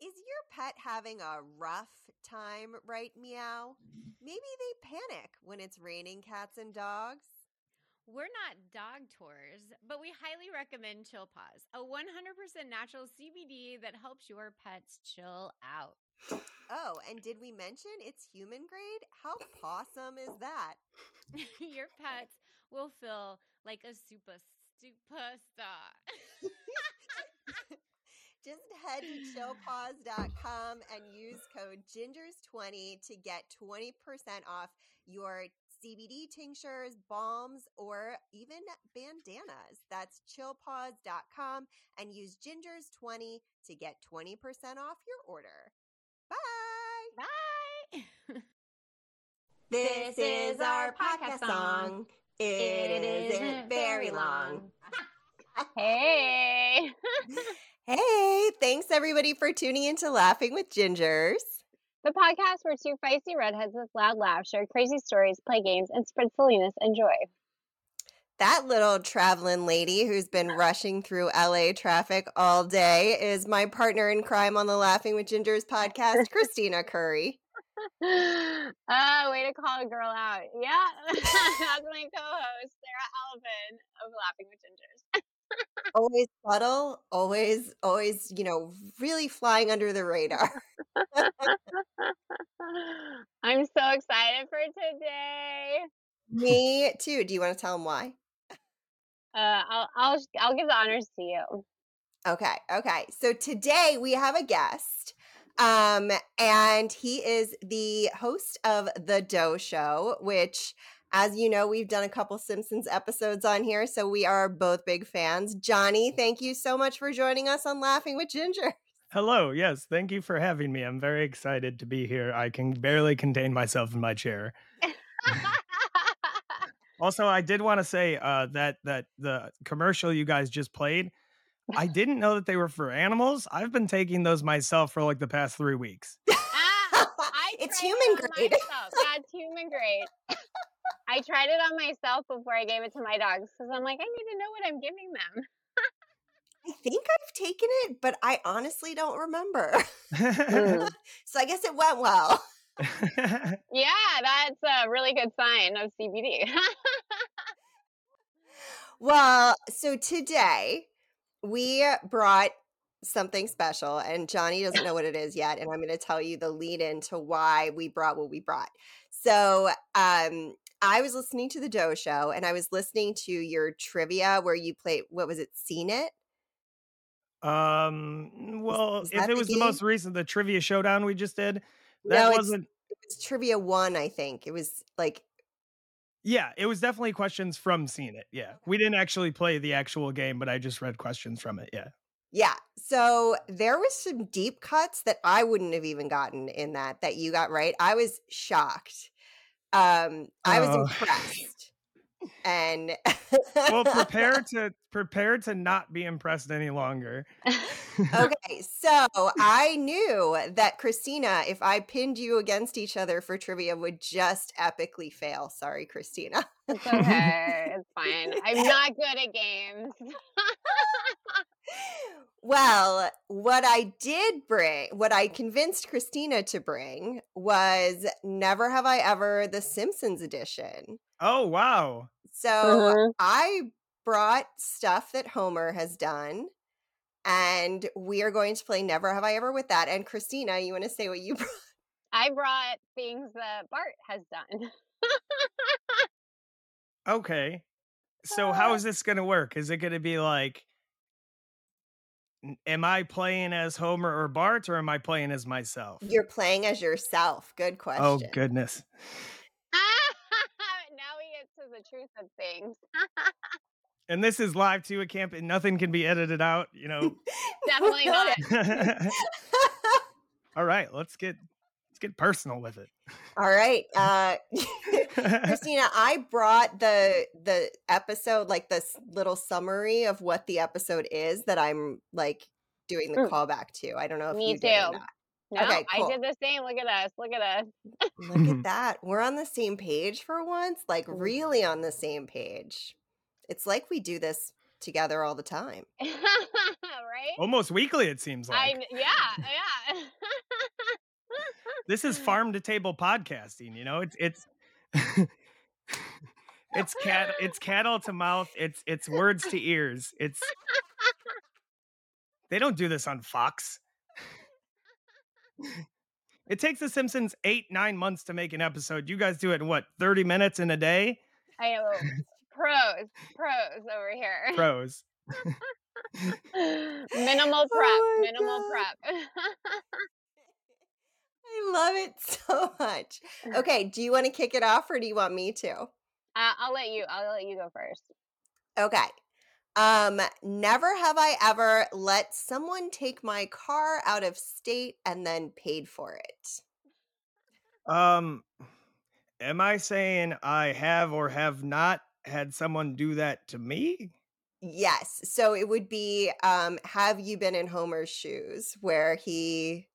Is your pet having a rough time, right, Meow? Maybe they panic when it's raining cats and dogs. We're not dog tours, but we highly recommend Chill Paws, a 100% natural CBD that helps your pets chill out. Oh, and did we mention it's human grade? How awesome is that? your pets will feel like a super superstar. Just head to chillpaws.com and use code GINGERS20 to get 20% off your CBD tinctures, balms, or even bandanas. That's chillpaws.com and use GINGERS20 to get 20% off your order. Bye. Bye. This is our podcast song. It isn't very long. Hey. Hey, thanks everybody for tuning into Laughing with Gingers. The podcast where two feisty redheads with loud laughs share crazy stories, play games, and spread silliness and joy. That little traveling lady who's been rushing through LA traffic all day is my partner in crime on the Laughing with Gingers podcast, Christina Curry. Ah, way to call a girl out. Yeah, that's my co-host, Sarah Alvin of Laughing with Gingers. Always subtle, always, always, you know, really flying under the radar. I'm so excited for today. Me too. Do you want to tell them why? Uh, I'll I'll I'll give the honors to you. Okay, okay. So today we have a guest. Um, and he is the host of The D'Oh Show, which, as you know, we've done a couple Simpsons episodes on here, so we are both big fans. Jonny, thank you so much for joining us on Laughing with Ginger. Hello. Yes, thank you for having me. I'm very excited to be here. I can barely contain myself in my chair. Also, I did want to say uh, that that the commercial you guys just played, I didn't know that they were for animals. I've been taking those myself for like the past three weeks. Ah, I It's human grade. That's human grade. I tried it on myself before I gave it to my dogs because I'm like, I need to know what I'm giving them. I think I've taken it, but I honestly don't remember. Mm. so I guess it went well. Yeah, that's a really good sign of CBD. Well, so today we brought something special, and Jonny doesn't know what it is yet, and I'm going to tell you the lead in to why we brought what we brought. So, um, I was listening to the D'Oh Show, and I was listening to your trivia where you played. What was it? Seen it? um, well, is if it was the game? most recent, the trivia showdown we just did, that No, wasn't. It was trivia one, I think. It was like Yeah, it was definitely questions from Seen It. Yeah, we didn't actually play the actual game, but I just read questions from it. Yeah. Yeah. So there was some deep cuts that I wouldn't have even gotten in that that you got right. I was shocked. Um I was Oh. impressed. And Well, prepare to prepare to not be impressed any longer. Okay, so I knew that Christina, if I pinned you against each other for trivia, would just epically fail. Sorry, Christina. it's okay. It's fine. I'm not good at games. Well, what I did bring, what I convinced Christina to bring was Never Have I Ever, the Simpsons edition. Oh wow! So Mhm. I brought stuff that Homer has done, and we are going to play Never Have I Ever with that. And Christina, you want to say what you brought? I brought things that Bart has done. Okay, so how is this gonna work? Is it gonna be like, n- am I playing as Homer or Bart, or am I playing as myself? You're playing as yourself. Good oh, question. Oh goodness! now we get to the truth of things. And this is live too. It camp and Nothing can be edited out. You know. Definitely not. All right, let's get let's get personal with it. All right. Uh Christina, I brought the the episode, like this little summary of what the episode is that I'm like doing the Mm. callback to. I don't know if Me you did or too. not. No, Okay, cool. I did the same. Look at us. Look at us. Look at that. We're on the same page for once, like really on the same page. It's like we do this together all the time. right? Almost weekly, it seems I like. kn- yeah, yeah. This is farm to table podcasting. You know, it's it's it's cat it's cattle to mouth. It's it's words to ears. It's they don't do this on Fox. It takes The Simpsons eight nine months to make an episode. You guys do it in what thirty minutes in a day? I know pros, pros over here. Pros. minimal oh prep, Oh minimal God. prep. I love it so much. Okay, do you want to kick it off or do you want me to? Uh, I'll let you. I'll let you go first. Okay. Um, never have I ever let someone take my car out of state and then paid for it. Um, am I saying I have or have not had someone do that to me? Yes. So it would be um have you been in Homer's shoes where he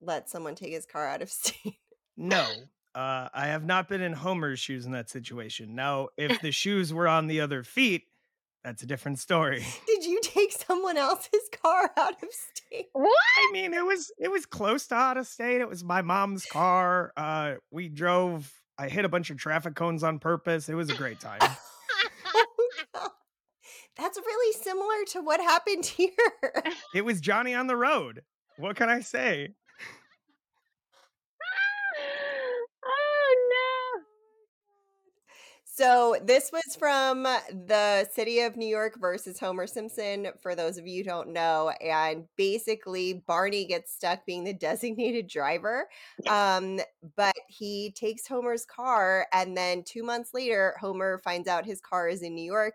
let someone take his car out of state? No. Uh, I have not been in Homer's shoes in that situation. Now, if the shoes were on the other feet, that's a different story. Did you take someone else's car out of state? What? I mean, it was it was close to out of state. It was my mom's car. Uh, we drove. I hit a bunch of traffic cones on purpose. It was a great time. Oh, That's really similar to what happened here. it was Jonny on the road. What can I say? oh So this was from the City of New York versus Homer Simpson. For those of you who don't know, and basically Barney gets stuck being the designated driver, um, but he takes Homer's car, and then two months later, Homer finds out his car is in New York.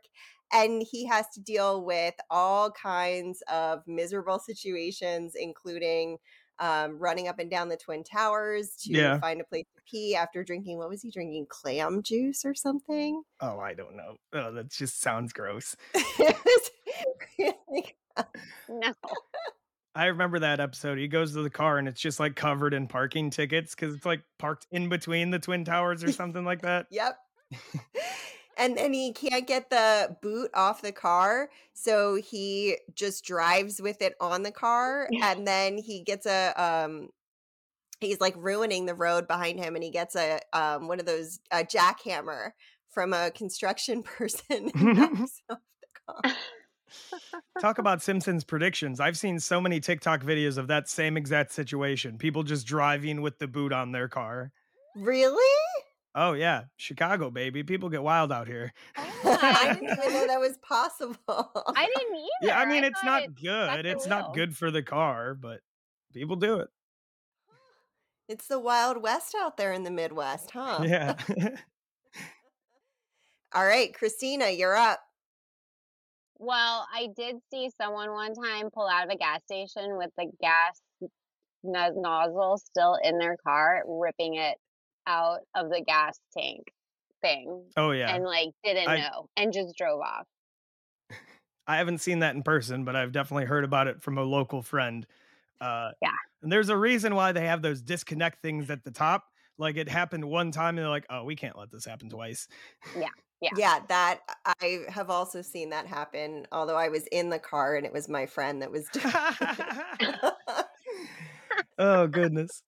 And he has to deal with all kinds of miserable situations, including um, running up and down the Twin Towers to Yeah. find a place to pee after drinking, what was he drinking? Clam juice or something? Oh, I don't know. Oh, that just sounds gross. it was really no! No. I remember that episode. He goes to the car and it's just like covered in parking tickets because it's like parked in between the twin towers or something like that. Yep. And then he can't get the boot off the car, so he just drives with it on the car, and then he gets a um. He's like ruining the road behind him, and he gets a um one of those a jackhammer from a construction person off the car. Talk about Simpsons predictions. I've seen so many TikTok videos of that same exact situation. People just driving with the boot on their car. Really? Oh yeah, Chicago baby. People get wild out here. I didn't even know that was possible. I didn't either. Yeah, I mean it's not it- good. It's not good for the car, but people do it. It's the Wild West out there in the Midwest, huh? Yeah. All right, Christina, you're up. Well, I did see someone one time pull out of a gas station with the gas nozzle still in their car, ripping it out of the gas tank thing, oh yeah. and like didn't I- know and just drove off. I haven't seen that in person, but I've definitely heard about it from a local friend. Uh, Yeah. And there's a reason why they have those disconnect things at the top. Like it happened one time, and they're like, "Oh, we can't let this happen twice." Yeah. Yeah, yeah, that I have also seen that happen. Although I was in the car and it was my friend that was doing oh goodness.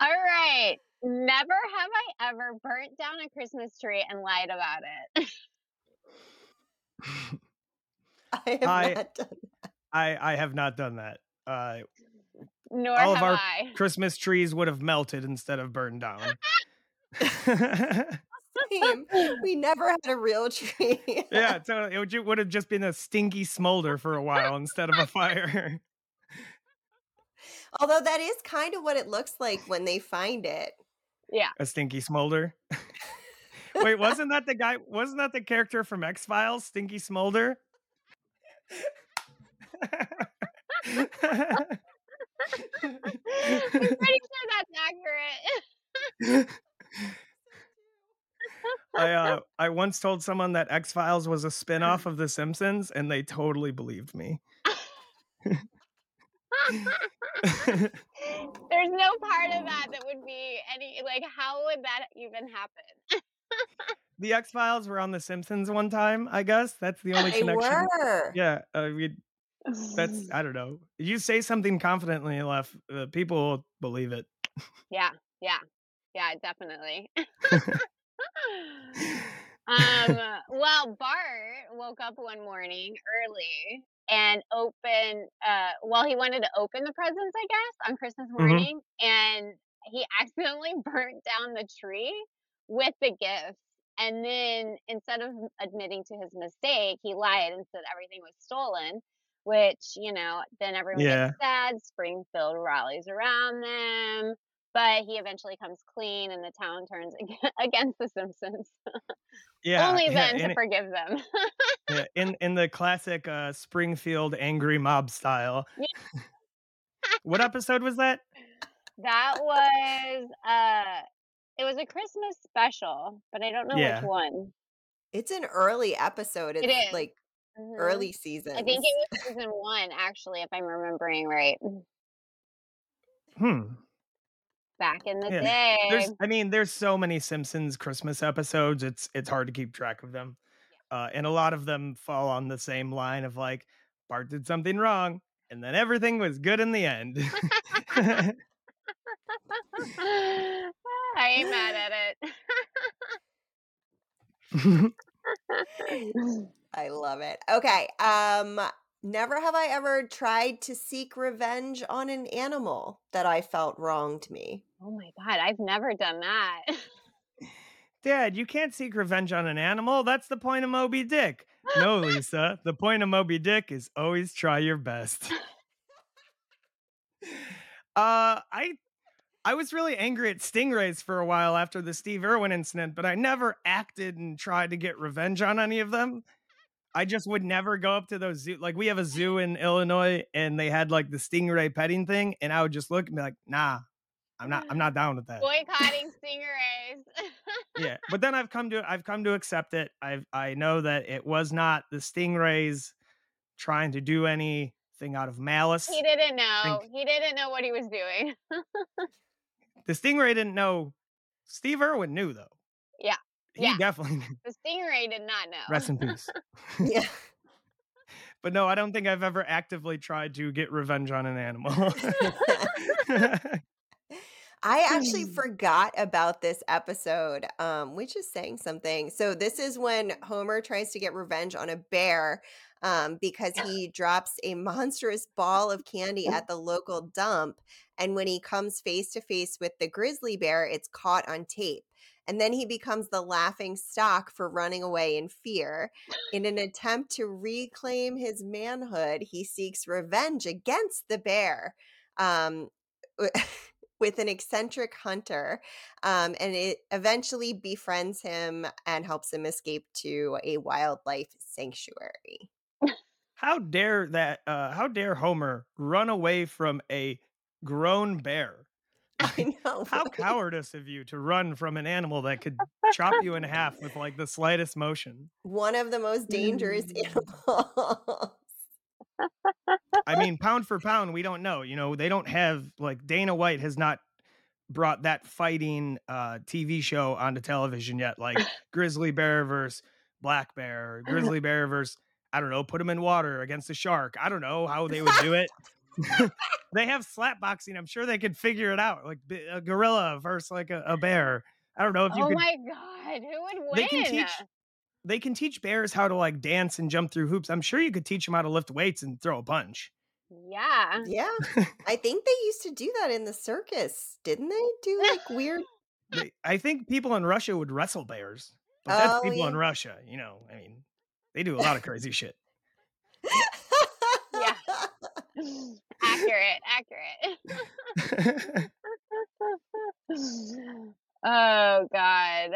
All right. Never have I ever burnt down a Christmas tree and lied about it. I have I- not done I I have not done that. Uh, Nor All of our I. Christmas trees would have melted instead of burned down. same. We never had a real tree. yeah, totally. It would, ju- would have just been a stinky smolder for a while instead of a fire. Although that is kind of what it looks like when they find it. Yeah. A stinky smolder. Wait, wasn't that the guy? Wasn't that the character from X Files, Stinky Smolder? I'm pretty sure that's accurate. I uh, I once told someone that X Files was a spin-off of The Simpsons, and they totally believed me. There's no part of that that would be any like how would that even happen? the X Files were on The Simpsons one time. I guess that's the only They connection. were. Yeah, uh, we That's I don't know. You say something confidently enough, uh, people will believe it. yeah, yeah, yeah, definitely. um, well, Bart woke up one morning early and open Uh, well, he wanted to open the presents, I guess, on Christmas hmm morning, and he accidentally burnt down the tree with the gifts. And then instead of admitting to his mistake, he lied and said everything was stolen, which, you know, then everyone Yeah, gets sad. Springfield rallies around them. But he eventually comes clean and the town turns against the Simpsons. yeah, Only yeah. then to it, forgive them. yeah, in in the classic uh, Springfield angry mob style. What episode was that? that was uh it was a Christmas special, but I don't know which one. It's an early episode. It It's is. like hmm early season. I think it was season one, actually, if I'm remembering right. Hmm. Back in the Yeah. day. There's I mean, there's so many Simpsons Christmas episodes. It's it's hard to keep track of them. Uh, and a lot of them fall on the same line of like Bart did something wrong and then everything was good in the end. I ain't mad at it. I love it. Okay. Um never have I ever tried to seek revenge on an animal that I felt wronged me. oh my god, I've never done that. Dad, you can't seek revenge on an animal. That's the point of Moby Dick. No, Lisa. The point of Moby Dick is always try your best. Uh, I I was really angry at stingrays for a while after the Steve Irwin incident, but I never acted and tried to get revenge on any of them. I just would never go up to those zoo. Like we have a zoo in Illinois, and they had like the stingray petting thing, and I would just look and be like, "Nah, I'm not. I'm mm. not down with that." Boycotting stingrays. yeah but then i've come to i've come to accept it i've i know that it was not the stingrays trying to do anything out of malice he didn't know. think- He didn't know what he was doing. the stingray didn't know steve irwin knew though Yeah, he yeah. definitely knew The stingray did not know. rest in peace Yeah. but no i don't think i've ever actively tried to get revenge on an animal I actually Hmm. forgot about this episode, um, which is saying something. So this is when Homer tries to get revenge on a bear um, because he drops a monstrous ball of candy at the local dump. And when he comes face to face with the grizzly bear, it's caught on tape. And then he becomes the laughing stock for running away in fear. In an attempt to reclaim his manhood, he seeks revenge against the bear. Um, with an eccentric hunter, um, and it eventually befriends him and helps him escape to a wildlife sanctuary. how dare that uh how dare homer run away from a grown bear I know. How right? cowardice of you to run from an animal that could chop you in half with like the slightest motion. One of the most dangerous animals. I mean, pound for pound, we don't know. You know, they don't have like Dana White has not brought that fighting uh TV show onto television yet, like Grizzly Bear versus Black Bear, Grizzly Bear versus I don't know, put them in water against a shark. I don't know how they would do it. they have slap boxing. I'm sure they could figure it out. Like a gorilla versus like a, a bear. I don't know if you oh could my god, who would win? they can teach they can teach bears how to like dance and jump through hoops. I'm sure you could teach them how to lift weights and throw a punch. Yeah. yeah. I think they used to do that in the circus, didn't they? Do like weird. I think people in Russia would wrestle bears, but that's Oh, people in. Russia. You know, I mean, they do a lot of crazy shit. Accurate, accurate. oh god.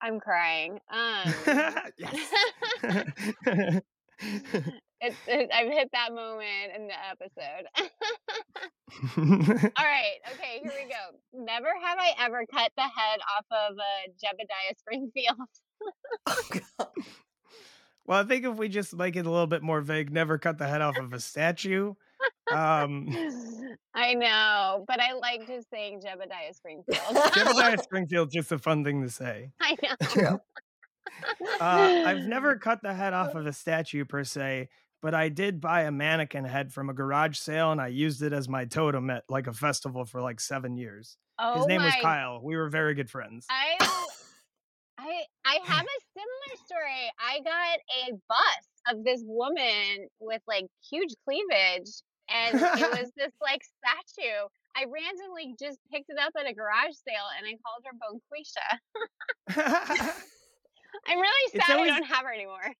I'm crying. Um it's, it, I've hit that moment in the episode. All right, okay, here we go. Never have I ever cut the head off of uh, Jebediah Springfield. Oh, God. Well, I think if we just make it a little bit more vague, never cut the head off of a statue. Um, I know, but I like just saying Jebediah Springfield. Jebediah Springfield's just a fun thing to say. I know. True. Uh, I've never cut the head off of a statue per se, but I did buy a mannequin head from a garage sale and I used it as my totem at like a festival for like seven years. Oh His name was Kyle. We were very good friends. I I I have a similar story. I got a bust of this woman with like huge cleavage and it was this like statue. I randomly just picked it up at a garage sale and I called her Bonquisha. I'm really sad always- I don't have her anymore.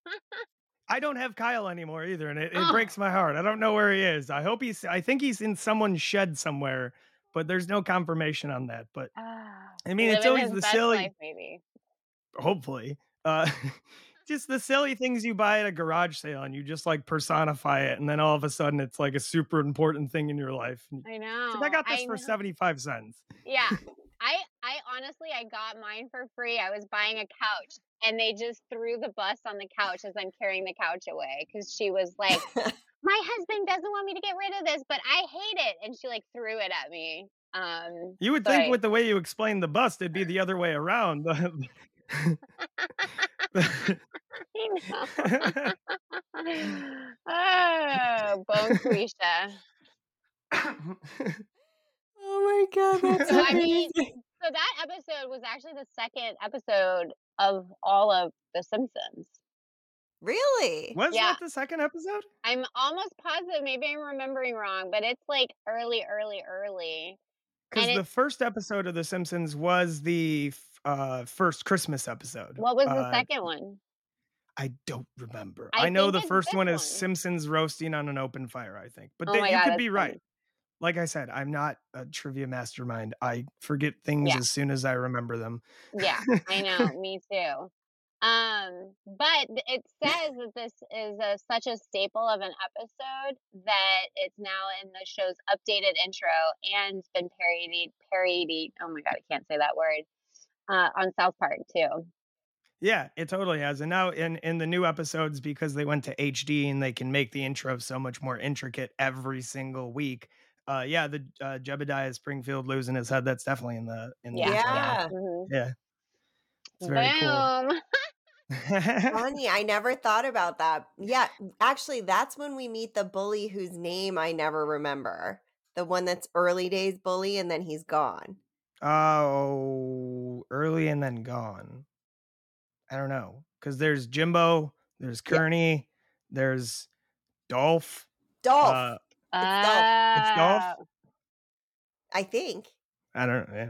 I don't have Kyle anymore either, and it, it Oh. breaks my heart. I don't know where he is. I hope he's. I think he's in someone's shed somewhere, but there's no confirmation on that. But ah, I mean, it's always the silly. life, maybe. Hopefully, uh, just the silly things you buy at a garage sale, and you just like personify it, and then all of a sudden, it's like a super important thing in your life. I know. I got this for know. seventy five cents. Yeah. I I honestly I got mine for free. I was buying a couch and they just threw the bus on the couch as I'm carrying the couch away cuz she was like, "My husband doesn't want me to get rid of this, but I hate it." And she like threw it at me. Um You would think I- with the way you explained the bust, it'd be the other way around. I know. oh, bone Quisha. oh my god, that's So I mean, so that episode was actually the second episode of all of The Simpsons. Really? Was Yeah. that the second episode? I'm almost positive. Maybe I'm remembering wrong, but it's like early, early, early. Because the first episode of The Simpsons was the f- uh, first Christmas episode. What was the Uh, second one? I don't remember. I I, know the first this one is. Simpsons roasting on an open fire. I think, but Oh then my you God, could be funny. right. Like I said, I'm not a trivia mastermind. I forget things Yeah. as soon as I remember them. Yeah, I know. me too. Um, but it says that this is a, such a staple of an episode that it's now in the show's updated intro and been parodied, parodied. Oh my god, I can't say that word. Uh, on South Park too. Yeah, it totally has. And now in in the new episodes, because they went to HD and they can make the intro so much more intricate every single week. Uh, yeah, the uh, Jebediah Springfield losing his head. That's definitely in the in the Yeah. intro. Yeah. Yeah. It's very cool. Funny, I never thought about that. Yeah, actually, that's when we meet the bully whose name I never remember. The one that's early days bully, and then he's gone. Oh, early and then gone. I don't know because there's Jimbo, there's Yeah. Kearney, there's Dolph. Dolph, Uh, It's Dolph? I think. I don't. Yeah,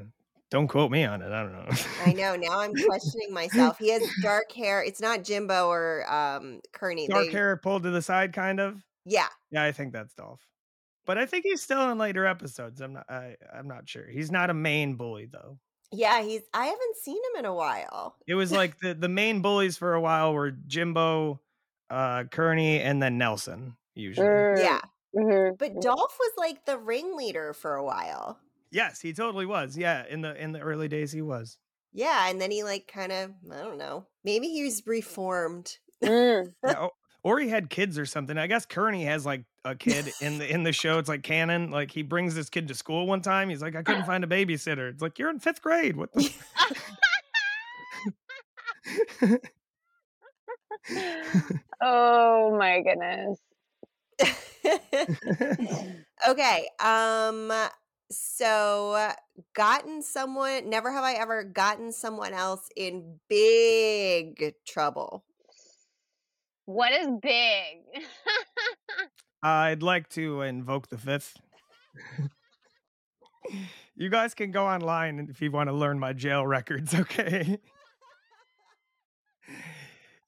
don't quote me on it. I don't know. I know. Now I'm questioning myself. He has dark hair. It's not Jimbo or um Kearney. Dark They- hair pulled to the side, kind of. Yeah. Yeah, I think that's Dolph. But I think he's still in later episodes. I'm not. I, I'm not sure. He's not a main bully though. Yeah, he's I haven't seen him in a while. It was like the the main bullies for a while were Jimbo, uh, Kearney, and then Nelson usually. Yeah. hmm But Dolph was like the ringleader for a while. Yes, he totally was. Yeah, in the in the early days he was. Yeah, and then he like kind of I don't know. Maybe he was reformed. Mm. Yeah, o- or he had kids or something. I guess Kearney has like a kid in the in the show. It's like canon. Like he brings this kid to school one time. He's like, I couldn't find a babysitter. It's like you're in fifth grade. What the? oh my goodness. okay. Um so gotten someone never have I ever gotten someone else in big trouble. What is big? I'd like to invoke the fifth. you guys can go online if you want to learn my jail records, okay?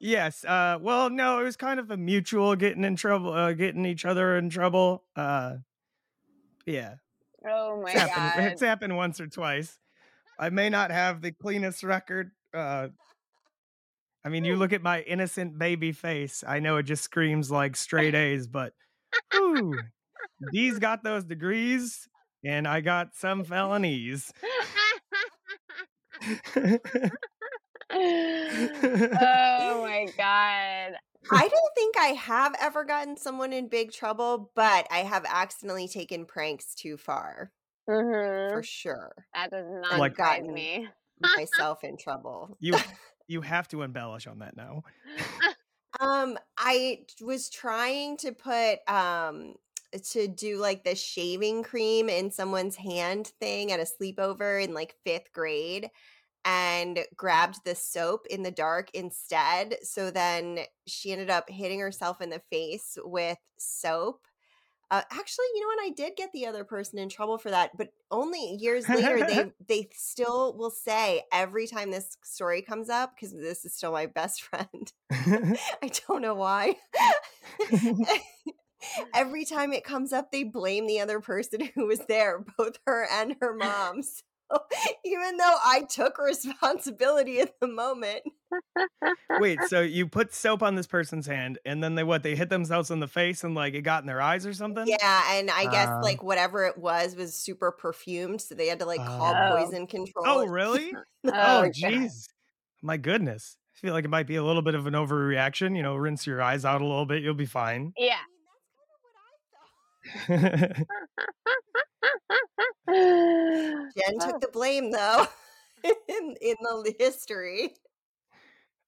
yes. Uh, well, no, it was kind of a mutual getting in trouble, uh, getting each other in trouble. Uh, yeah, oh my it's happened, god. it's happened once or twice. I may not have the cleanest record. Uh, I mean, you look at my innocent baby face. I know it just screams like straight A's, but ooh, D's got those degrees, and I got some felonies. oh my god. I don't think I have ever gotten someone in big trouble, but I have accidentally taken pranks too far hmm for sure. That does not Like- Gotten- me. Myself in trouble. you you have to embellish on that now. Um, I was trying to put um to do like the shaving cream in someone's hand thing at a sleepover in like fifth grade and grabbed the soap in the dark instead. So then she ended up hitting herself in the face with soap. Uh, actually, you know what? I did get the other person in trouble for that, but only years later they they still will say every time this story comes up because this is still my best friend. I don't know why. every time it comes up, they blame the other person who was there, both her and her moms. even though I took responsibility at the moment. Wait, so you put soap on this person's hand, and then they what? They hit themselves in the face, and like it got in their eyes or something? Yeah, and I guess Uh. like whatever it was was super perfumed, so they had to like call Oh. poison control. Oh, really? Oh, Oh, jeez. My goodness. I feel like it might be a little bit of an overreaction. You know, rinse your eyes out a little bit. You'll be fine. Yeah. I mean, that's kind of what I thought. Jen took the blame though in in the history.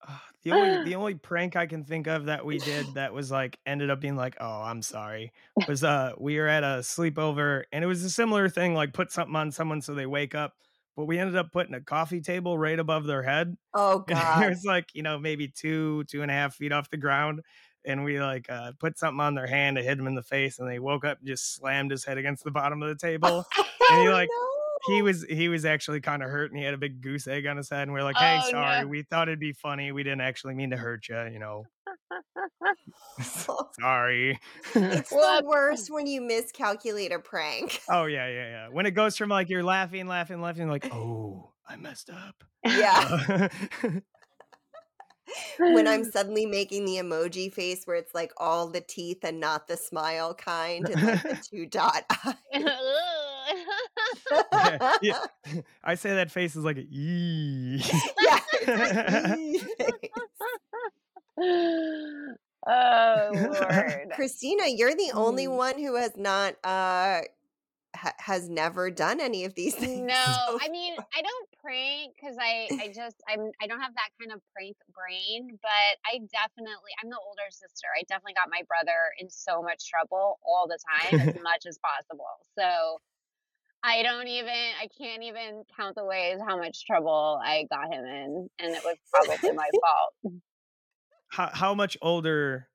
Uh, the only the only prank I can think of that we did that was like ended up being like, oh, I'm sorry, was uh we were at a sleepover and it was a similar thing, like put something on someone so they wake up. But we ended up putting a coffee table right above their head. Oh And it god. was like, you know, maybe two, two and a half feet off the ground. And we like uh, put something on their hand to hit him in the face, and they woke up and just slammed his head against the bottom of the table. And he, Oh, like, no. he was he was actually kind of hurt, and he had a big goose egg on his head. And we are like, "Hey, Oh, sorry, no. we thought it'd be funny. We didn't actually mean to hurt you, you know. sorry." It's Well, the worst when you miscalculate a prank. oh yeah, yeah, yeah. When it goes from like you're laughing, laughing, laughing, like, "Oh, I messed up." Yeah. Uh, when I'm suddenly making the emoji face where it's like all the teeth and not the smile kind and like the two dot eye. yeah, yeah. I say that face is like a yee. yeah. like, oh Lord. Christina, you're the only Mm. one who has not uh ha- has never done any of these things. No, so I mean I don't prank because I I just I'm I don't have that kind of prank brain, but I definitely I'm the older sister. I definitely got my brother in so much trouble all the time as much as possible. So I don't even I can't even count the ways how much trouble I got him in, and it was probably my fault. how how much older?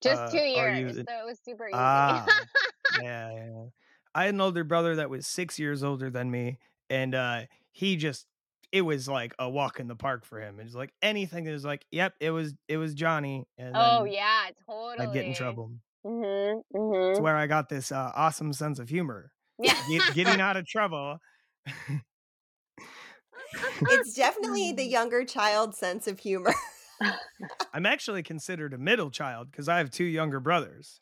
Just uh, two years, so it was super easy. Ah, yeah, yeah. I had an older brother that was six years older than me, and uh, he just it was like a walk in the park for him. It was like anything that was like, yep, it was it was Jonny, and oh yeah, totally. I'd get in trouble. Mm-hmm, It's Mhm. where I got this uh, awesome sense of humor, Yeah. Get, getting out of trouble. it's definitely the younger child sense of humor. I'm actually considered a middle child because I have two younger brothers.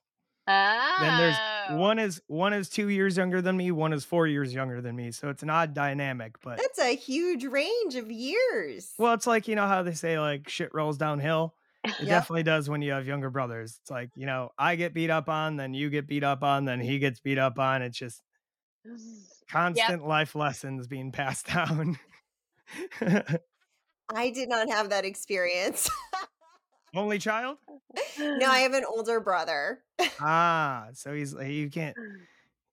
Oh. Then there's oh. one is one is two years younger than me, one is four years younger than me. So it's an odd dynamic, but That's a huge range of years. well, it's like you know how they say like shit rolls downhill. It Yep. definitely does when you have younger brothers. It's like you know I get beat up on, then you get beat up on, then he gets beat up on. It's just constant life lessons being passed down. I did not have that experience. Only child? no, I have an older brother. Ah, so he's you can't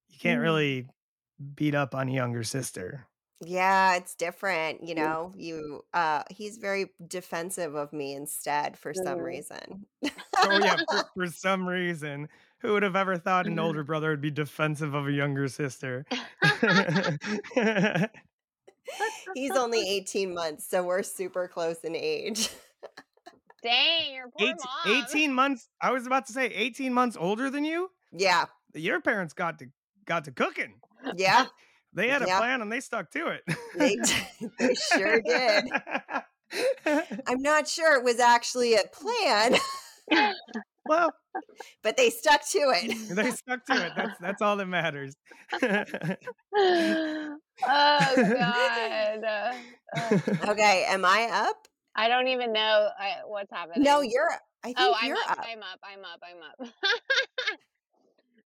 you can't Mm. really beat up on a younger sister. Yeah, it's different, you know. You uh he's very defensive of me instead for some Mhm. reason. Oh yeah, for, for some reason, who would have ever thought an older brother would be defensive of a younger sister? He's only 18 months, so we're super close in age. Dang, your poor Eight, mom. 18 months. I was about to say 18 months older than you. Yeah. Your parents got to got to cooking. Yeah. They had a Yeah. plan and they stuck to it. They d- they sure did. I'm not sure it was actually a plan, well, but they stuck to it. they stuck to it. That's that's all that matters. oh God. Uh, Okay, am I up? I don't even know uh, what's happening. No, you're I think Oh, I'm you're up, up. I'm up. I'm up. I'm up.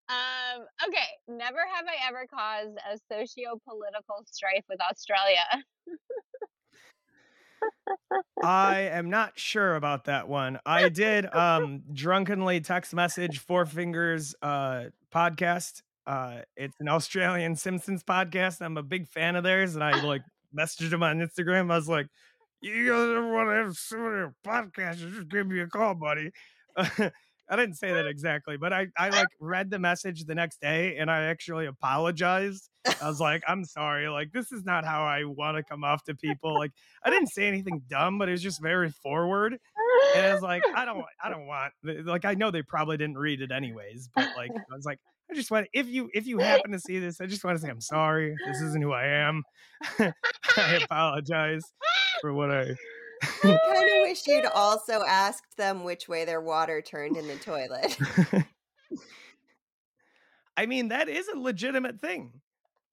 um. Okay. Never have I ever caused a socio-political strife with Australia. I am not sure about that one. I did um drunkenly text message Four Fingers uh podcast. Uh it's an Australian Simpsons podcast. I'm a big fan of theirs, and I like messaged him on Instagram. I was like, You guys ever want to have similar podcast, Just give me a call, buddy. I didn't say that exactly, but I, I like read the message the next day and I actually apologized. I was like, I'm sorry. Like, this is not how I want to come off to people. Like, I didn't say anything dumb, but it was just very forward. And I was like, I don't, I don't want, like, I know they probably didn't read it anyways, but like, I was like, I just want, if you, if you happen to see this, I just want to say, I'm sorry. This isn't who I am. I apologize for what I, I kind of wish you'd also asked them which way their water turned in the toilet. I mean, that is a legitimate thing.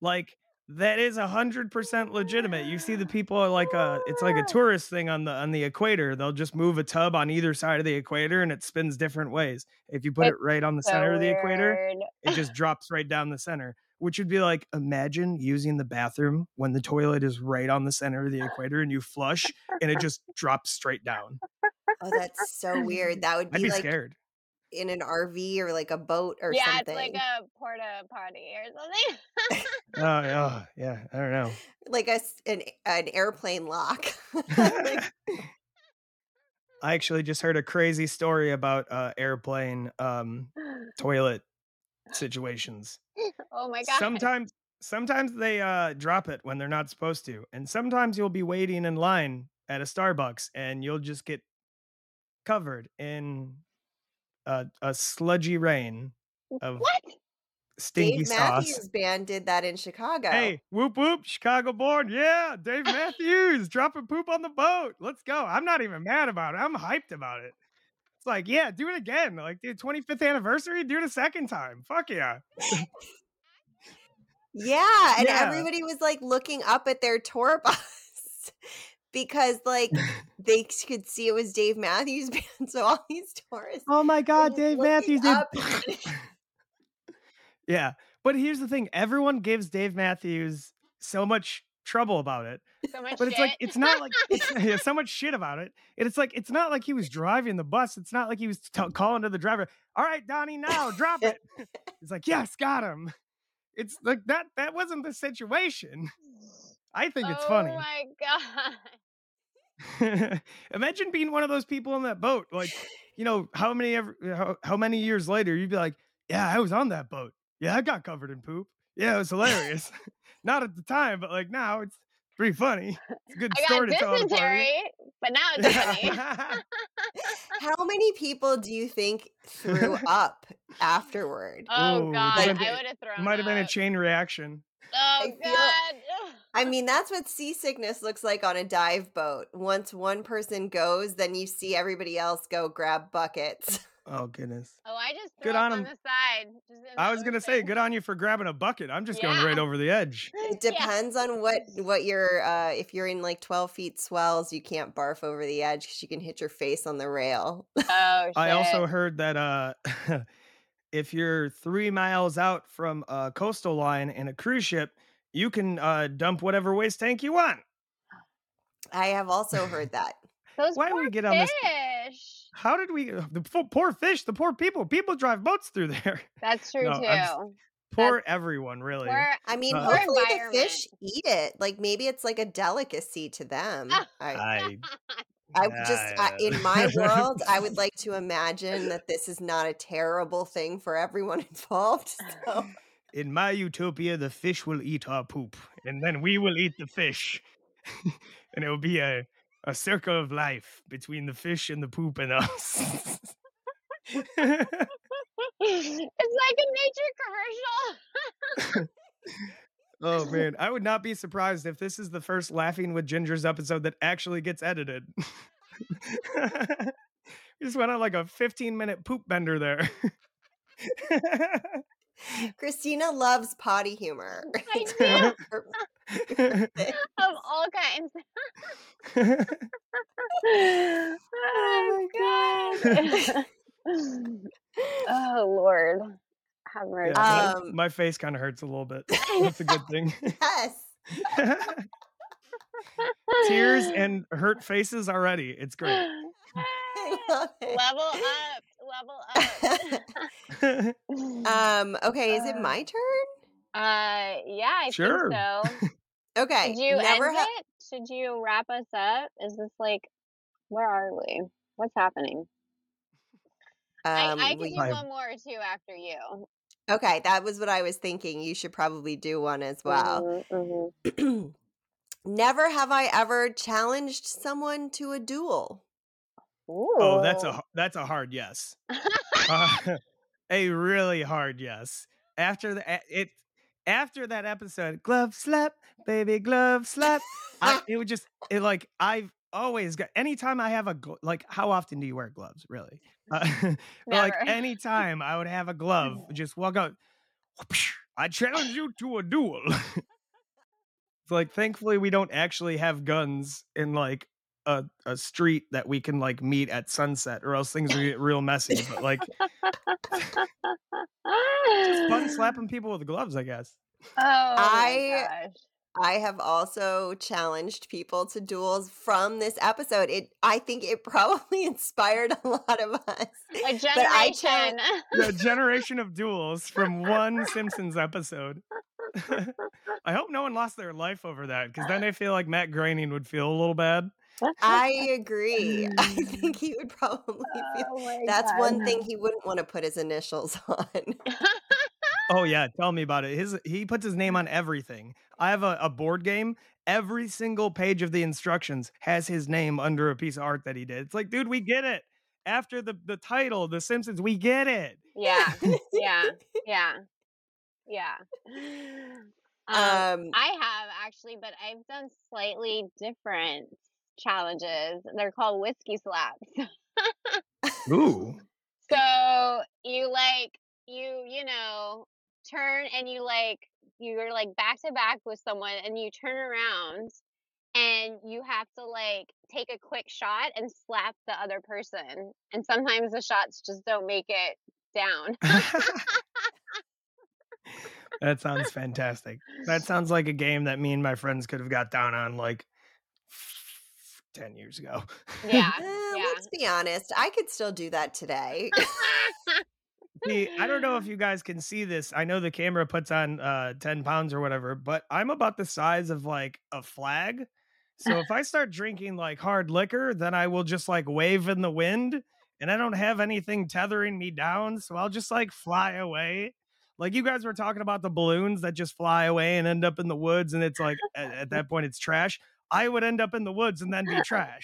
Like that is a hundred percent legitimate. You see the people are like a it's like a tourist thing on the on the equator. They'll just move a tub on either side of the equator and it spins different ways. If you put It's it right on the so center of the equator, it just drops right down the center. Which would be like imagine using the bathroom when the toilet is right on the center of the equator and you flush and it just drops straight down. Oh, that's so weird. That would I'd be be like scared. in an RV or like a boat or yeah, something. Yeah, it's like a porta potty or something. Oh, oh yeah, I don't know. like a, an, an airplane lock. Like, I actually just heard a crazy story about uh, airplane um, toilet situations. Oh my god. Sometimes, sometimes they uh, drop it when they're not supposed to, and sometimes you'll be waiting in line at a Starbucks and you'll just get covered in a, a sludgy rain of What? stinky Dave sauce. Matthews Band did that in Chicago. Hey, whoop whoop, Chicago born. Yeah, Dave Matthews dropping poop on the boat. Let's go. I'm not even mad about it. I'm hyped about it. It's like, yeah, do it again. Like, dude, 25th anniversary, do it a second time. Fuck yeah. Yeah, and Yeah. everybody was like looking up at their tour bus because like they could see it was Dave Matthews Band. So all these tourists Oh my God, Dave Matthews did. yeah. But here's the thing everyone gives Dave Matthews so much trouble about it. So much But it's like, it's not like, it's yeah, so much shit about it. And it's like, it's not like he was driving the bus. It's not like he was t- calling to the driver, all right, Donnie, now drop it. He's like, yes, got him. It's like that, that wasn't the situation. I think it's oh funny. Oh my god. Imagine being one of those people on that boat. Like, you know, how many ever, how, how many years later you'd be like, yeah, I was on that boat. Yeah, I got covered in poop. Yeah, it was hilarious. Not at the time, but like now it's pretty funny. It's a good I story got to tell at a party. dysentery, but now it's funny. How many people do you think threw up afterward? Oh Ooh, god, might I have would been- have thrown Might have been a chain reaction. Oh I feel- god. I mean, that's what seasickness looks like on a dive boat. Once one person goes, then you see everybody else go grab buckets. Oh goodness. Oh, I just Good threw up on on, 'em. the side. just in I was gonna say, good on you for grabbing a bucket. I'm just going right over the edge. It Yeah. depends on what what you're uh if you're in like 12 feet swells, you can't barf over the edge because you can hit your face on the rail. Oh shit. I also heard that uh if you're three miles out from a coastal line in a cruise ship, you can uh dump whatever waste tank you want. I have also heard that. Those why do we get on this- fish. How did we uh, the poor fish, the poor people, people drive boats through there. That's true No, too. I'm s- Poor everyone, really. Poor- I mean, Uh, Poor hopefully the fish eat it. Like maybe it's like a delicacy to them. I, I I would just I, in my world, I would like to imagine that this is not a terrible thing for everyone involved. So in my utopia, the fish will eat our poop, and then we will eat the fish, and it will be a a circle of life between the fish and the poop and us. it's like a nature commercial. oh man, I would not be surprised if this is the first Laughing with Gingers episode that actually gets edited. we just went on like a 15 minute poop bender there. Christina loves potty humor. I know. of all kinds. oh my god. oh Lord. Have mercy. Yeah, my, Um, my face kind of hurts a little bit. That's a good thing. yes. Tears and hurt faces already. It's great. I love it. level up, level up. um, okay, is it Uh, my turn? uh, yeah, I Sure. think so. Okay. Did you never end ha- it? Should you wrap us up? Is this like, where are we? What's happening? um, I, I can we- do one more too after you. okay, that was what I was thinking. You should probably do one as well. Mhm, mhm. Never have I ever challenged someone to a duel. Oh, that's a that's a hard yes. Uh, a really hard yes. After the it after that episode, glove slap, baby glove slap. I, it would just it like I've always got anytime I have a gl- like how often do you wear gloves really? Uh, like anytime I would have a glove, just walk out. I challenge you to a duel. it's like thankfully we don't actually have guns in like a, a street that we can like meet at sunset or else things would get real messy. But like just fun slapping people with gloves, I guess. Oh I- my gosh. I have also challenged people to duels from this episode. It I think it probably inspired a lot of us. A But I generation. The generation of duels from one Simpsons episode. I hope no one lost their life over that because then I feel like Matt Groening would feel a little bad. I agree. I think he would probably feel Oh that's God. one thing he wouldn't want to put his initials on. Oh yeah, tell me about it. His he puts his name on everything. I have a, a board game. Every single page of the instructions has his name under a piece of art that he did. It's like, dude, we get it. After the the title, The Simpsons, we get it. Yeah, yeah, yeah, yeah. Um, Um, I have actually, but I've done slightly different challenges. They're called whiskey slaps. Ooh. So you like you you know turn and you like you're like back to back with someone and you turn around and you have to like take a quick shot and slap the other person and sometimes the shots just don't make it down. that sounds fantastic. That sounds like a game that me and my friends could have got down on like 10 years ago. Yeah. eh, yeah. Let's be honest. I could still do that today. See, I don't know if you guys can see this. I know the camera puts on uh 10 pounds or whatever, but I'm about the size of like a flag. So if I start drinking like hard liquor, then I will just like wave in the wind and I don't have anything tethering me down. So I'll just like fly away. Like you guys were talking about the balloons that just fly away and end up in the woods, and it's like at, at that point it's trash. I would end up in the woods and then be trash.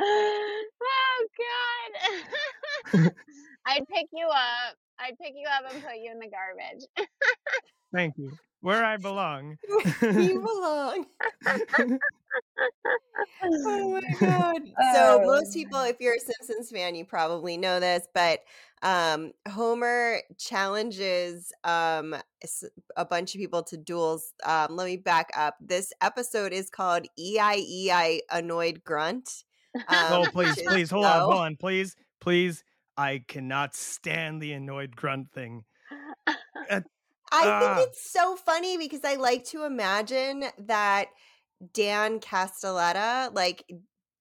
oh god. I'd pick you up. I'd pick you up and put you in the garbage. Thank you. Where I belong. you belong. Oh my god. So Oh. most people if you're a Simpsons fan you probably know this but um Homer challenges um a bunch of people to duels. Um let me back up. This episode is called EIEI annoyed grunt. Um, oh, please, please, hold on, hold on, please, please. I cannot stand the annoyed grunt thing. I Ah. think it's so funny because I like to imagine that Dan Castellaneta like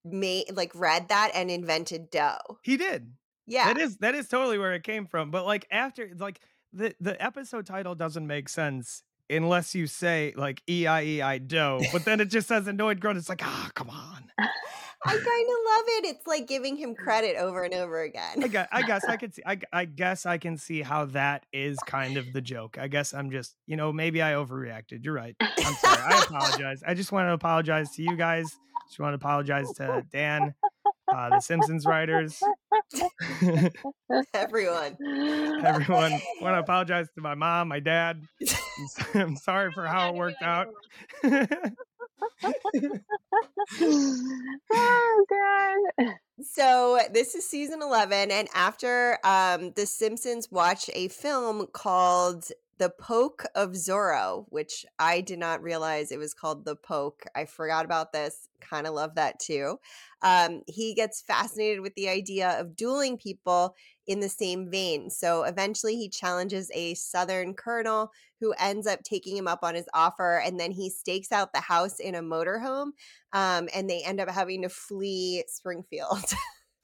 made like read that and invented D'oh. He did. Yeah. That is that is totally where it came from. But like after like the the episode title doesn't make sense unless you say like E I E I D'oh. But then it just says annoyed grunt. It's like, ah, come on. I kind of love it. It's like giving him credit over and over again. I guess, I guess I could see. I, I guess I can see how that is kind of the joke. I guess I'm just, you know, maybe I overreacted. You're right. I'm sorry. I apologize. I just want to apologize to you guys. Just want to apologize to Dan, uh, the Simpsons writers, Everyone. everyone. want to apologize to my mom, my dad. I'm sorry for how it worked out. oh god. So this is season 11 and after um the Simpsons watch a film called The Poke of Zorro, which I did not realize it was called The Poke. I forgot about this. Kind of love that too. Um he gets fascinated with the idea of dueling people in the same vein. So eventually he challenges a southern colonel who ends up taking him up on his offer and then he stakes out the house in a motorhome um, and they end up having to flee Springfield.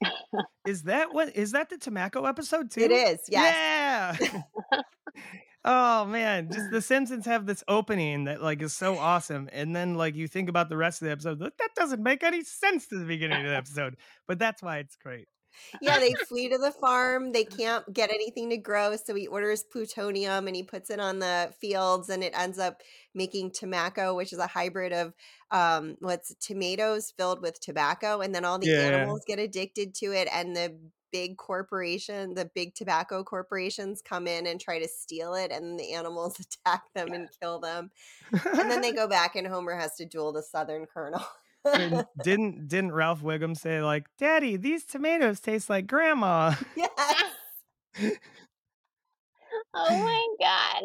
Is that what is that the Tomacco episode too? it is, yes. Yeah. oh man, just the Simpsons have this opening that like is so awesome, and then like you think about the rest of the episode, like, that doesn't make any sense to the beginning of the episode, but that's why it's great. Yeah, they flee to the farm. They can't get anything to grow, so he orders plutonium and he puts it on the fields, and it ends up making tomacco, which is a hybrid of um, what's tomatoes filled with tobacco, and then all the Yeah. animals get addicted to it, and the big corporation, the big tobacco corporations come in and try to steal it, and the animals attack them and kill them, and then they go back, and Homer has to duel the Southern Colonel. Didn't didn't Ralph Wiggum say like, "Daddy, these tomatoes taste like Grandma"? yes. Oh my god.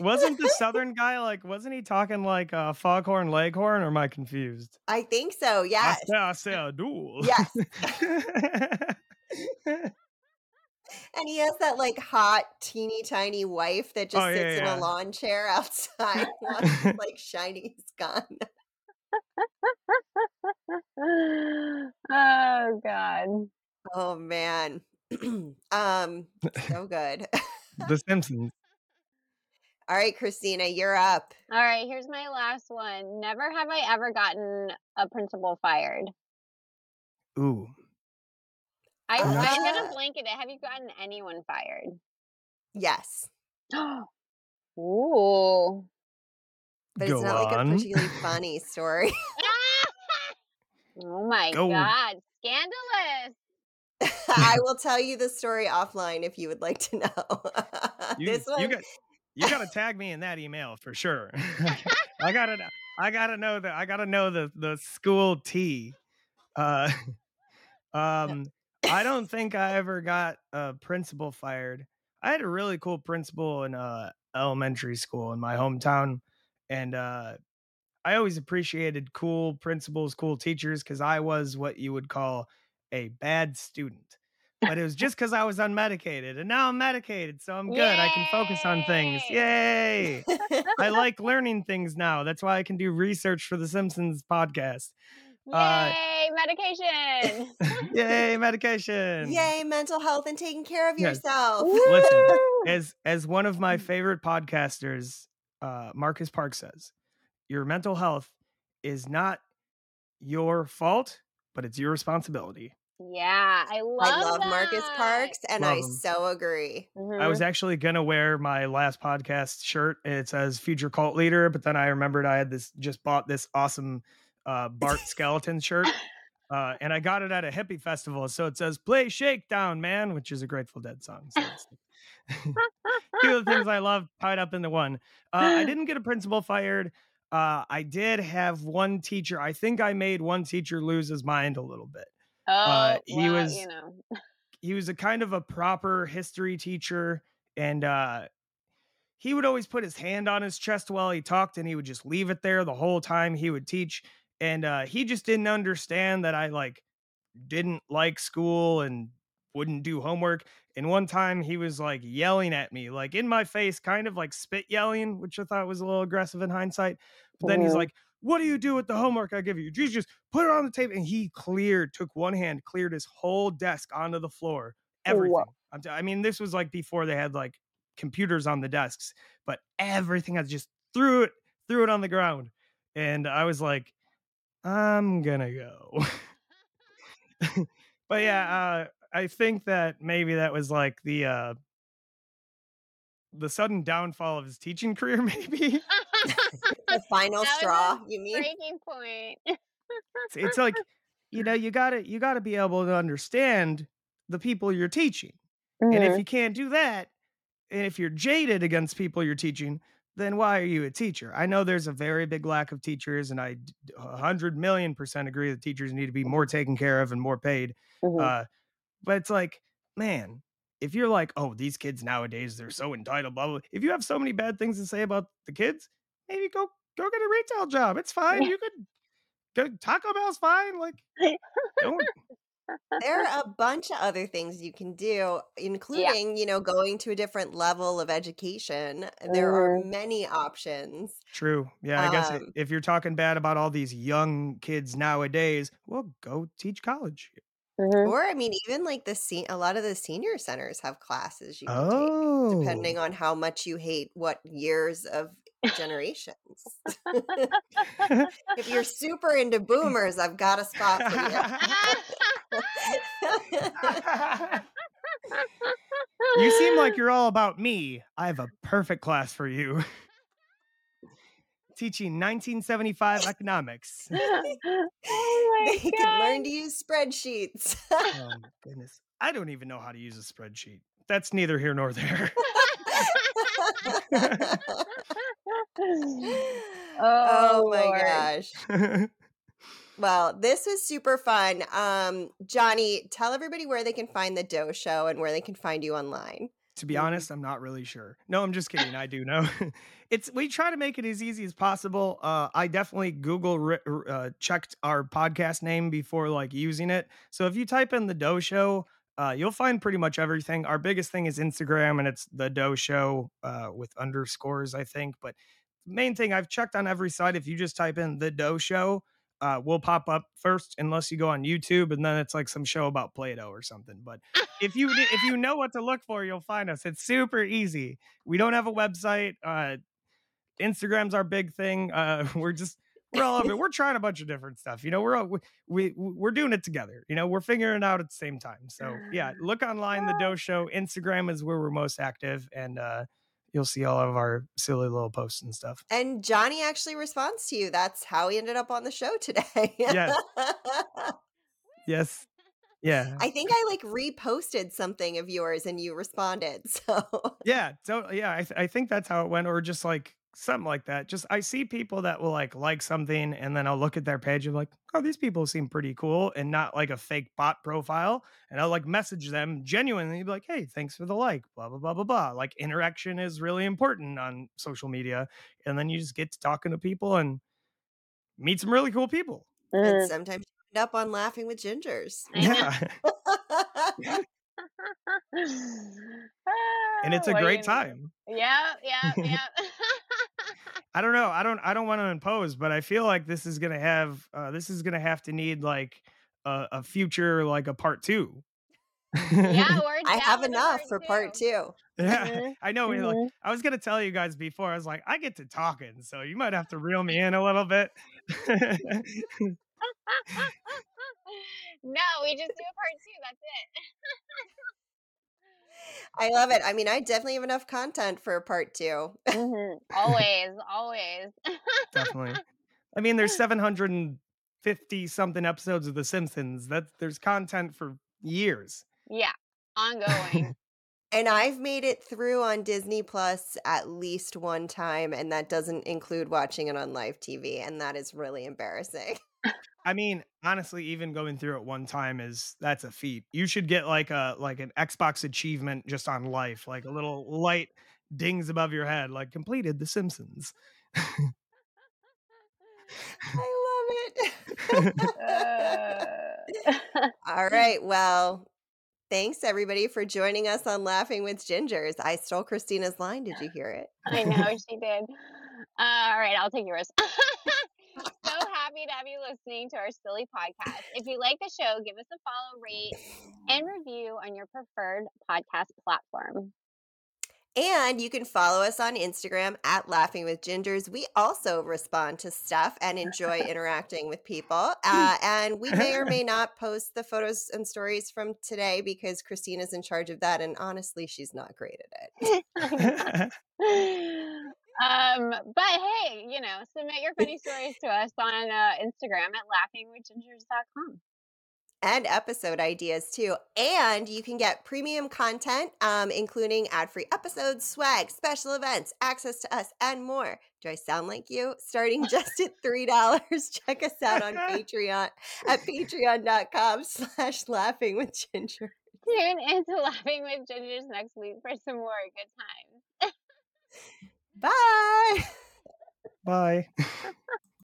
Wasn't the Southern guy like? Wasn't he talking like uh, Foghorn Leghorn? Or am I confused? I think so. I Yes. say, I say a duel. Yes. And he has that like hot, teeny tiny wife that just Oh, yeah, sits in yeah. a lawn chair outside while he's like shining his gun. oh god. Oh man. um, so good. the Simpsons. All right, Christina, you're up. All right, here's my last one. Never have I ever gotten a principal fired. Ooh, I, I'm not I'm sure. gonna blanket it. Have you gotten anyone fired? Yes. Oh. Ooh. But Go it's not like a on. particularly funny story. oh my Go. god, scandalous. I will tell you the story offline if you would like to know. you, this one you got you got to tag me in that email for sure. I gotta I gotta know that I gotta know the the school tea. Uh, um, I don't think I ever got a principal fired. I had a really cool principal in uh elementary school in my hometown, and uh, I always appreciated cool principals, cool teachers, because I was what you would call a bad student. But it was just because I was unmedicated, and now I'm medicated, so I'm good. I can focus on things. Yay! I like learning things now. That's why I can do research for the Simpsons podcast. Uh, Yay, medication. Yay, medication! Yay, mental health and taking care of Yes. yourself. Listen, as as one of my favorite podcasters, uh, Marcus Parks says, your mental health is not your fault, but it's your responsibility. Yeah, I love I love Marcus. Parks and Love I him. so agree. I Mhm. was actually gonna wear my last podcast shirt. It says future cult leader, but then I remembered I had this just bought this awesome uh, Bart skeleton shirt. Uh, and I got it at a hippie festival. So it says play Shakedown, man, which is a Grateful Dead song. So it's two of the things I love tied up into one. Uh, I didn't get a principal fired. Uh, I did have one teacher. I think I made one teacher lose his mind a little bit. Oh, uh, he well, was- you know. he was a kind of a proper history teacher and uh he would always put his hand on his chest while he talked and he would just leave it there the whole time he would teach and uh he just didn't understand that I like didn't like school and wouldn't do homework and one time he was like yelling at me like in my face kind of like spit yelling which I thought was a little aggressive in hindsight but then he's like what do you do with the homework I give you? You just put it on the table. And he cleared, took one hand, cleared his whole desk onto the floor. Everything. Whoa. I'm t- I mean, this was like before they had like computers on the desks, but everything I just threw it, threw it on the ground. And I was like, I'm gonna go. but yeah, uh, I think that maybe that was like the uh the sudden downfall of his teaching career, maybe. The final That was a straw, you mean? Breaking point. it's, it's like you know you gotta you gotta be able to understand the people you're teaching and if Mhm. you can't do that and if you're jaded against people you're teaching then why are you a teacher? I know there's a very big lack of teachers, and I 100 million percent agree that teachers need to be more taken care of and more paid. Mhm. Uh, but it's like, man, if you're like, oh, these kids nowadays they're so entitled, blah blah. If you have so many bad things to say about the kids, maybe go go get a retail job. It's fine. You could go Taco Bell's fine. Like, don't. There are a bunch of other things you can do, including, you know, going to a different level of education. There are many options. True. Yeah, I guess Um, if you're talking bad about all these young kids nowadays, well, go teach college. Mhm. Or, I mean, even like the se- a lot of the senior centers have classes you can take, Oh, depending on how much you hate what years of generations. if you're super into boomers, I've got a spot for you. you seem like you're all about me. I have a perfect class for you. Teaching 1975 economics. oh my they god. can learn to use spreadsheets. Oh my goodness. I don't even know how to use a spreadsheet. That's neither here nor there. oh, Oh, my Lord. gosh. Well, this was super fun. Um, Jonny, tell everybody where they can find the D'Oh Show and where they can find you online. to be honest, I'm not really sure. No, I'm just kidding. I do know. it's we try to make it as easy as possible. Uh, I definitely Google uh, checked our podcast name before like using it. So if you type in the D'Oh Show, uh, you'll find pretty much everything. Our biggest thing is Instagram, and it's the D'Oh Show uh, with underscores, I think. But main thing I've checked on every site. If you just type in the D'Oh Show, uh, will pop up first, unless you go on YouTube, and then it's like some show about Play-Doh or something. But if you if you know what to look for, you'll find us. It's super easy. We don't have a website. Uh, Instagram's our big thing. Uh, we're just we're all over. it. We're trying a bunch of different stuff. You know, we're all, we, we we're doing it together. You know, we're figuring it out at the same time. So yeah, look online. The D'Oh Show. Instagram is where we're most active, and uh, you'll see all of our silly little posts and stuff. And Jonny actually responds to you. That's how he ended up on the show today. Yes. Yes. Yeah. I think I like reposted something of yours and you responded. So yeah so yeah I, th- I think that's how it went or just like something like that just i see people that will like like something and then i'll look at their page and be like oh these people seem pretty cool and not like a fake bot profile and i'll like message them genuinely be like hey thanks for the like blah blah blah blah blah like interaction is really important on social media and then you just get to talking to people and meet some really cool people. And mm. sometimes you end up on laughing with gingers. Yeah and it's a What great time Yeah, yeah, yeah. I don't know. I don't. I don't want to impose, but I feel like this is gonna have. Uh, this is gonna have to need like a, a future, like a part two. yeah, I have with a enough for part two. yeah. Mhm, I know. we, Like. I was gonna tell you guys before. I was like, I get to talking, so you might have to reel me in a little bit. No, we just do a part two. That's it. I love it. I mean, I definitely have enough content for part two. Mhm. Always, always. Definitely. I mean, there's 750 something episodes of The Simpsons. That there's content for years. yeah, ongoing. And I've made it through on Disney Plus at least one time, and that doesn't include watching it on live TV, and that is really embarrassing. I mean, honestly, even going through it one time is that's a feat. You should get like a like an Xbox achievement just on life, like a little light dings above your head, like completed The Simpsons. I love it. Uh, All right. Well, thanks everybody for joining us on Laughing with Gingers. I stole Christina's line. Did you hear it? I know she did. Uh, all right, I'll take yours. Happy to have you listening to our silly podcast. If you like the show, give us a follow, rate, and review on your preferred podcast platform. And you can follow us on Instagram at Laughing with Gingers. We also respond to stuff and enjoy interacting with people. Uh, and we may or may not post the photos and stories from today because Christina's in charge of that. And honestly, she's not great at it. um, but hey, you know, submit your funny stories to us on uh, Instagram at laughingwithgingers.com. and episode ideas too. And you can get premium content, um, including ad free episodes, swag, special events, access to us, and more. Do I sound like you? Starting just at $3. Check us out on Patreon at patreon.com slash laughing with ginger. Tune into Laughing with Gingers next week for some more good times. Bye. Bye.